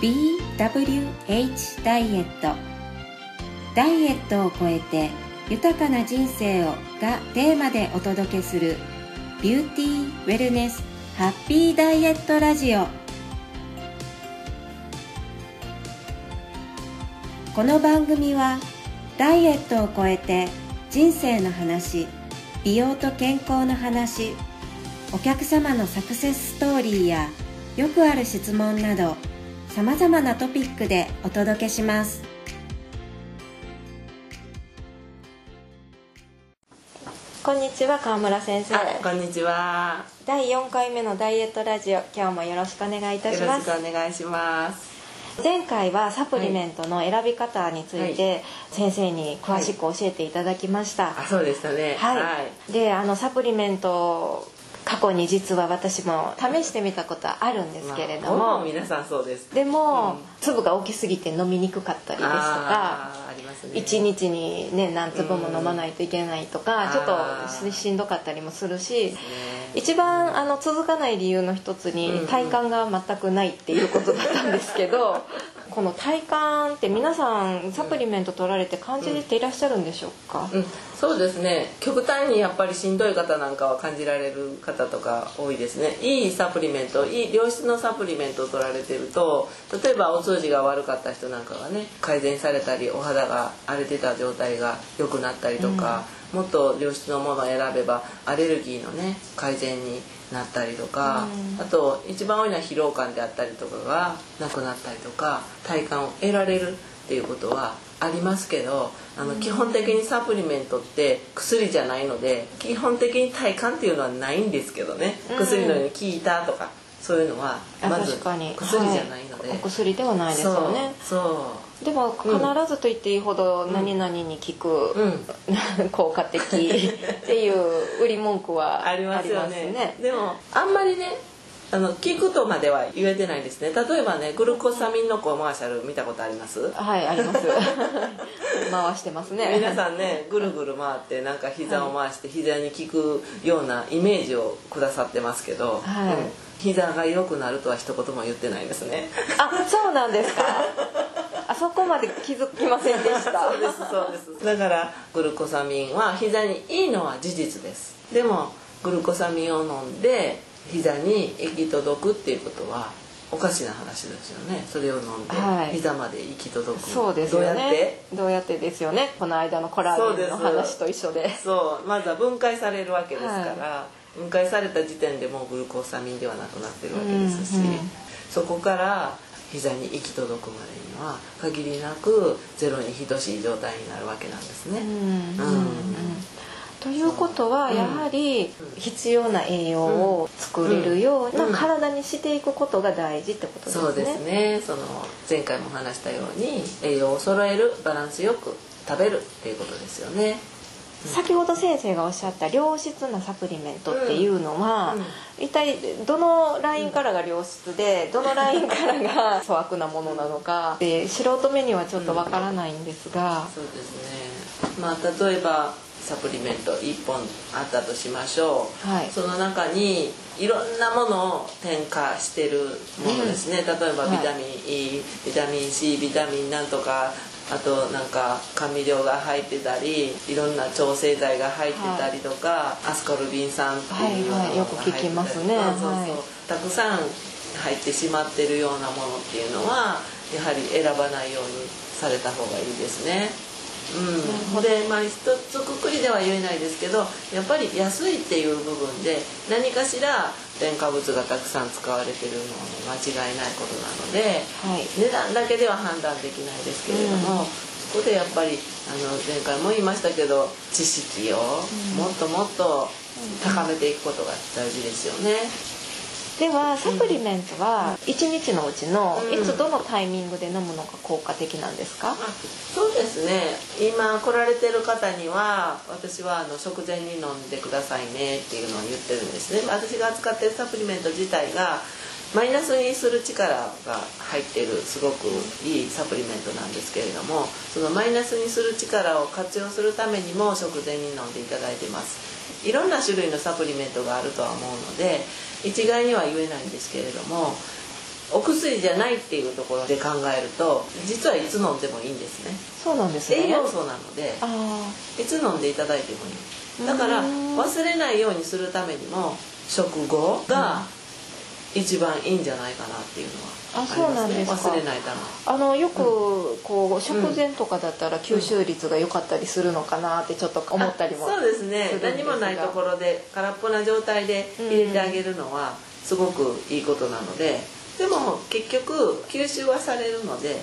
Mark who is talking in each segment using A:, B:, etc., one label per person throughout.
A: BWH ダイエット。ダイエットを超えて豊かな人生をがテーマでお届けするビューティーウェルネスハッピーダイエットラジオ。この番組はダイエットを超えて人生の話美容と健康の話お客様のサクセスストーリーやよくある質問などさまざまなトピックでお届けします。こんにちは川村先生。
B: こんにちは。
A: 第4回目のダイエットラジオ今日もよろしくお願いいたします。
B: よろしくお願いします。
A: 前回はサプリメントの選び方について先生に詳しく教えていただきました、はい、
B: あそうでしたね。
A: はい、はい、であのサプリメント過去に実は私も試してみたことはあるんですけれども、ま
B: あ、皆さんそうです。
A: でも、うん、粒が大きすぎて飲みにくかったりですとか一、ね、日にね何粒も飲まないといけないとか、うん、ちょっとしんどかったりもするし、ね、一番あの続かない理由の一つに体感が全くないっていうことだったんですけど この体感って皆さんサプリメント取られて感じていらっしゃるんでしょうか、
B: うん、そうですね。極端にやっぱりしんどい方なんかは感じられる方とか多いですね。いいサプリメントいい良質のサプリメントを取られてると例えばお通じが悪かった人なんかがね改善されたりお肌が荒れてた状態が良くなったりとか、うん、もっと良質のものを選べばアレルギーのね改善になったりとか、うん、あと一番多いのは疲労感であったりとかがなくなったりとか体感を得られるっていうことはありますけどあの基本的にサプリメントって薬じゃないので基本的に体感っていうのはないんですけどね、薬のように効いたとかそういうのはまず薬じゃないので、はい、
A: お薬ではないですよね。
B: そう
A: でも必ずと言っていいほど何々に効く、うん、効果的っていう売り文句はありますよね。ね。
B: でもあんまりねあの聞くとまでは言えてないですね。例えばねグルコサミンのコマーシャル見たことあります？
A: はいあります。回してますね。
B: 皆さんねぐるぐる回ってなんか膝を回して膝に効くようなイメージをくださってますけど、はい、うん、膝が良くなるとは一言も言ってないですね。
A: あそうなんですか。あそこまで気づきませんでした。
B: そうですそうです。だからグルコサミンは膝にいいのは事実です。でもグルコサミンを飲んで膝に行き届くっていうことはおかしな話ですよね。それを飲んで膝まで行き届く、
A: そうですよね。どうやって？どうやってですよね。この間のコラーゲンの話と一緒で。
B: そうまずは分解されるわけですから、はい、分解された時点でもうグルコーサミンではなくなってるわけですし、うんうん、そこから膝に行き届くまでには限りなくゼロに等しい状態になるわけなんですね。
A: ということはやはり必要な栄養を作れるような体にしていくことが大事ってことですね。
B: そうですねその前回も話したように栄養を揃えるバランスよく食べるっていうことですよね。
A: 先ほど先生がおっしゃった良質なサプリメントっていうのは、うん。うん、一体どのラインからが良質でどのラインからが 粗悪なものなのか。で素人目にはちょっとわからないんですが、
B: そうですね。まあ例えばサプリメント1本あったとしましょう、はい、その中にいろんなものを添加してるものですね、うん、例えばビタミン E、ビタミン C ビタミンなんとかあとなんか甘味料が入ってたりいろんな調整剤が入ってたりとか、はい、アスコルビン酸っていうのが入ってたり、はいはい、そうそう。そうたくさん入ってしまってるようなものっていうのはやはり選ばないようにされた方がいいですね。うん、でまあ一つくくりでは言えないですけどやっぱり安いっていう部分で何かしら添加物がたくさん使われてるのは間違いないことなので、はい、値段だけでは判断できないですけれども、うん、そこでやっぱりあの前回も言いましたけど知識をもっともっと高めていくことが大事ですよね。
A: ではサプリメントは1日のうちのいつどのタイミングで飲むのが効果的なんですか、うん、
B: そうですね。今来られてる方には私はあの食前に飲んでくださいねっていうのを言ってるんですね。私が扱ってるサプリメント自体がマイナスにする力が入ってるすごくいいサプリメントなんですけれどもそのマイナスにする力を活用するためにも食前に飲んでいただいてますいろんな種類のサプリメントがあるとは思うので一概には言えないんですけれどもお薬じゃないっていうところで考えると実はいつ飲んでもいいんですね。
A: そうなんですね。
B: 栄養素なのでいつ飲んでいただいてもいい。だから忘れないようにするためにも食後が一番いいんじゃないかなっていうのは。あそうなんです忘れないため。
A: あのよくこう食前とかだったら吸収率が良かったりするのかなってちょっと思ったりも
B: そうですね。何もないところで空っぽな状態で入れてあげるのはすごくいいことなので。でも結局吸収はされるので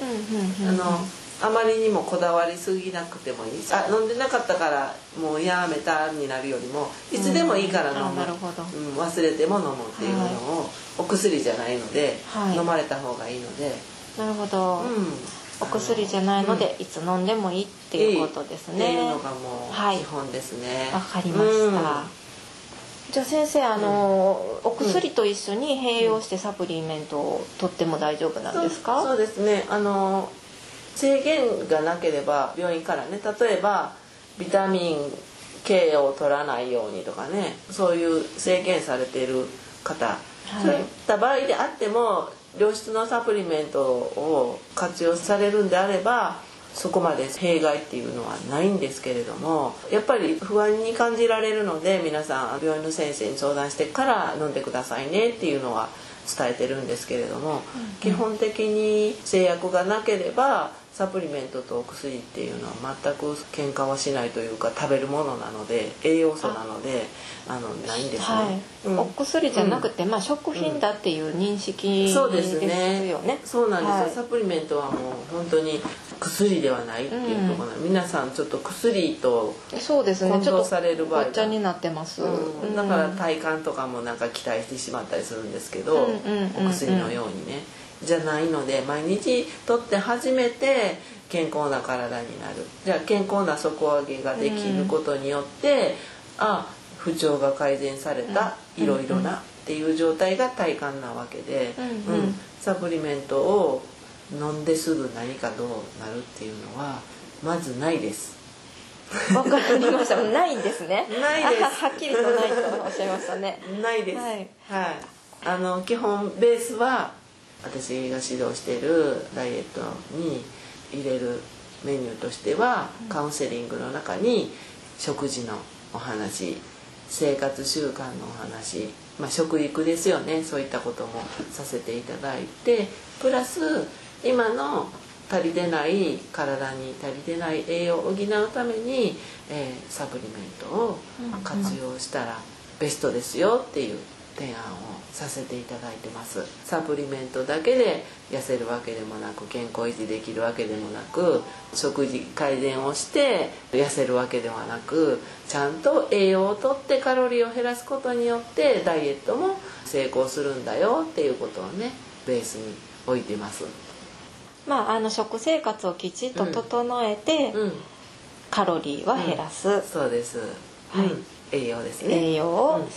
B: あのあまりにもこだわりすぎなくてもいい。あ飲んでなかったからもうやめたになるよりもいつでもいいから飲む、うん、忘れても飲むっていうのを、お薬じゃないので、はい、飲まれた方がいいので。
A: なるほど、うん、お薬じゃないので、いつ飲んでもいいっていうことですね。っていう
B: のがもう基本ですね。
A: わ、かりました。じゃあ先生あの、お薬と一緒に併用してサプリメントを取っても大丈夫なんですか？
B: そうですね。あの制限がなければ病院からね例えばビタミン K を取らないようにとかねそういう制限されている方。そういった場合であっても良質のサプリメントを活用されるんであればそこまで弊害っていうのはないんですけれどもやっぱり不安に感じられるので皆さん病院の先生に相談してから飲んでくださいねっていうのは伝えてるんですけれども、基本的に制約がなければサプリメントとお薬っていうのは全く喧嘩はしないというか食べるものなので栄養素なのであのないんですね、はい。
A: うん、お薬じゃなくて、うん、まあ、食品だっていう認識ですよね、うん、そうですね。
B: そうなんですよ、はい、サプリメントはもう本当に薬ではないっていうところ、うん、皆さんちょっと薬と
A: そうですね。
B: 混同される場合
A: が。になってます、
B: だから体感とかもなんか期待してしまったりするんですけど、お薬のようにね。じゃないので毎日とって初めて健康な体になるじゃあ健康な底上げができることによって、うん、あ不調が改善されたいろいろなっていう状態が体感なわけで、うん、うん、サプリメントを飲んですぐ何かどうなるっていうのはまずないです。
A: わかりました。ないんですね。
B: ないです。
A: はっきりとないとおっしゃいましたね。
B: ないです。はい。はい、あの基本ベースは私が指導しているダイエットに入れるメニューとしてはカウンセリングの中に食事のお話生活習慣のお話、まあ、食育ですよねそういったこともさせていただいてプラス今の足りてない体に足りてない栄養を補うために、えー、サプリメントを活用したらベストですよっていう提案をさせていただいてます。サプリメントだけで痩せるわけでもなく健康維持できるわけでもなく食事改善をして痩せるわけではなくちゃんと栄養をとってカロリーを減らすことによってダイエットも成功するんだよっていうことをねベースに置いてます。
A: まあ、あの食生活をきちっと整えて、うん。うん、カロリーは減らす、うん、
B: そうです、はい、栄養ですね。
A: 栄養を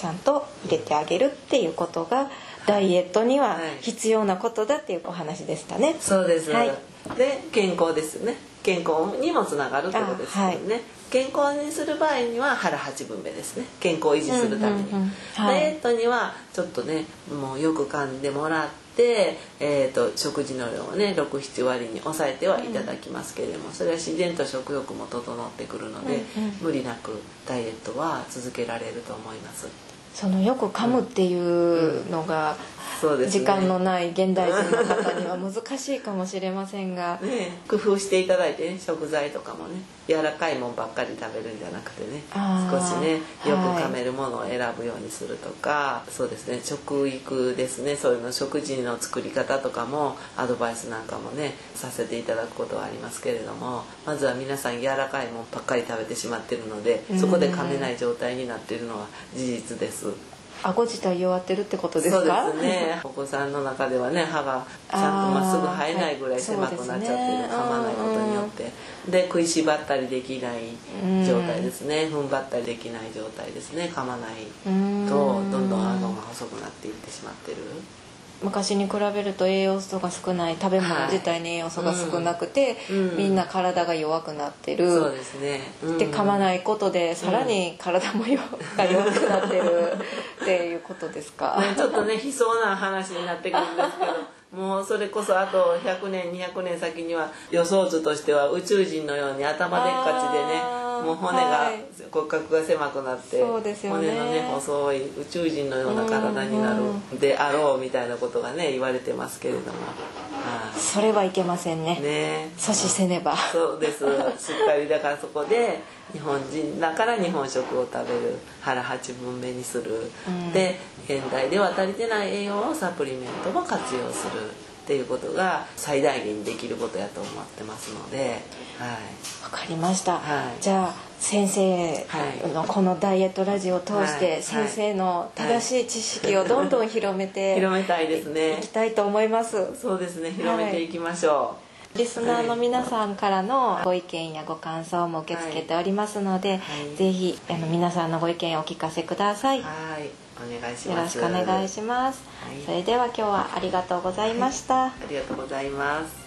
A: ちゃんと入れてあげるっていうことがダイエットには必要なことだっていうお話でしたね。
B: そうです、はい、で健康ですね。健康にもつながるってことですよね、はい、健康にする場合には腹八分目ですね。健康を維持するために、ダイエットにはちょっとねもうよく噛んでもらって、えーと、食事の量をね67割に抑えてはいただきますけれども、それは自然と食欲も整ってくるので、無理なくダイエットは続けられると思います。
A: そのよく噛むっていうのが、時間のない現代人の方には難しいかもしれませんが、
B: ね、工夫していただいてね食材とかもね柔らかいもんばっかり食べるんじゃなくてね少しねよく噛めるものを選ぶようにするとか、はい、そうですね食育ですねそういうの食事の作り方とかもアドバイスなんかもねさせていただくことはありますけれどもまずは皆さん柔らかいもんばっかり食べてしまってるのでそこで噛めない状態になっているのは事実です。
A: 顎自体弱ってるってことですか？
B: そうですね。お子さんの中ではね歯がちゃんとまっすぐ生えないぐらい狭くなっちゃってる、噛まないことによって。で食いしばったりできない状態ですね。踏ん張ったりできない状態ですね。噛まないとどんどん顎が細くなっていってしまってる
A: 昔に比べると栄養素が少ない食べ物自体に栄養素が少なくて、はい。うん、みんな体が弱くなってる、
B: そうですね、
A: うん、で噛まないことでさらに体も弱,、が弱くなってる。っていうことですか、
B: ね、ちょっとね悲壮な話になってくるんですけどもうそれこそあと100年200年先には予想図としては宇宙人のように頭でっかちでねもう骨が、骨格が狭くなって、ね、骨のね細い宇宙人のような体になるであろうみたいなことがね言われてますけれども、
A: それはいけませんね。ね。阻止せねば。
B: そうです。しっかりだからそこで日本人だから日本食を食べる腹八分目にする、うん、で現代では足りてない栄養をサプリメントも活用するっていうことが最大限にできることやと思ってますのではい。
A: わかりました、はい、じゃあ先生のこのダイエットラジオを通して先生の正しい知識をどんどん広めて
B: 広めたいですね。
A: いきたいと思います。
B: そうですね。広めていきましょ
A: う、リスナーの皆さんからのご意見やご感想も受け付けておりますので、はい、ぜひあの皆さんのご意見をお聞かせください。
B: はいお願いし
A: ます。よろしくお願いします。はい、それでは今日はありがとうございました。
B: ありがとうございます。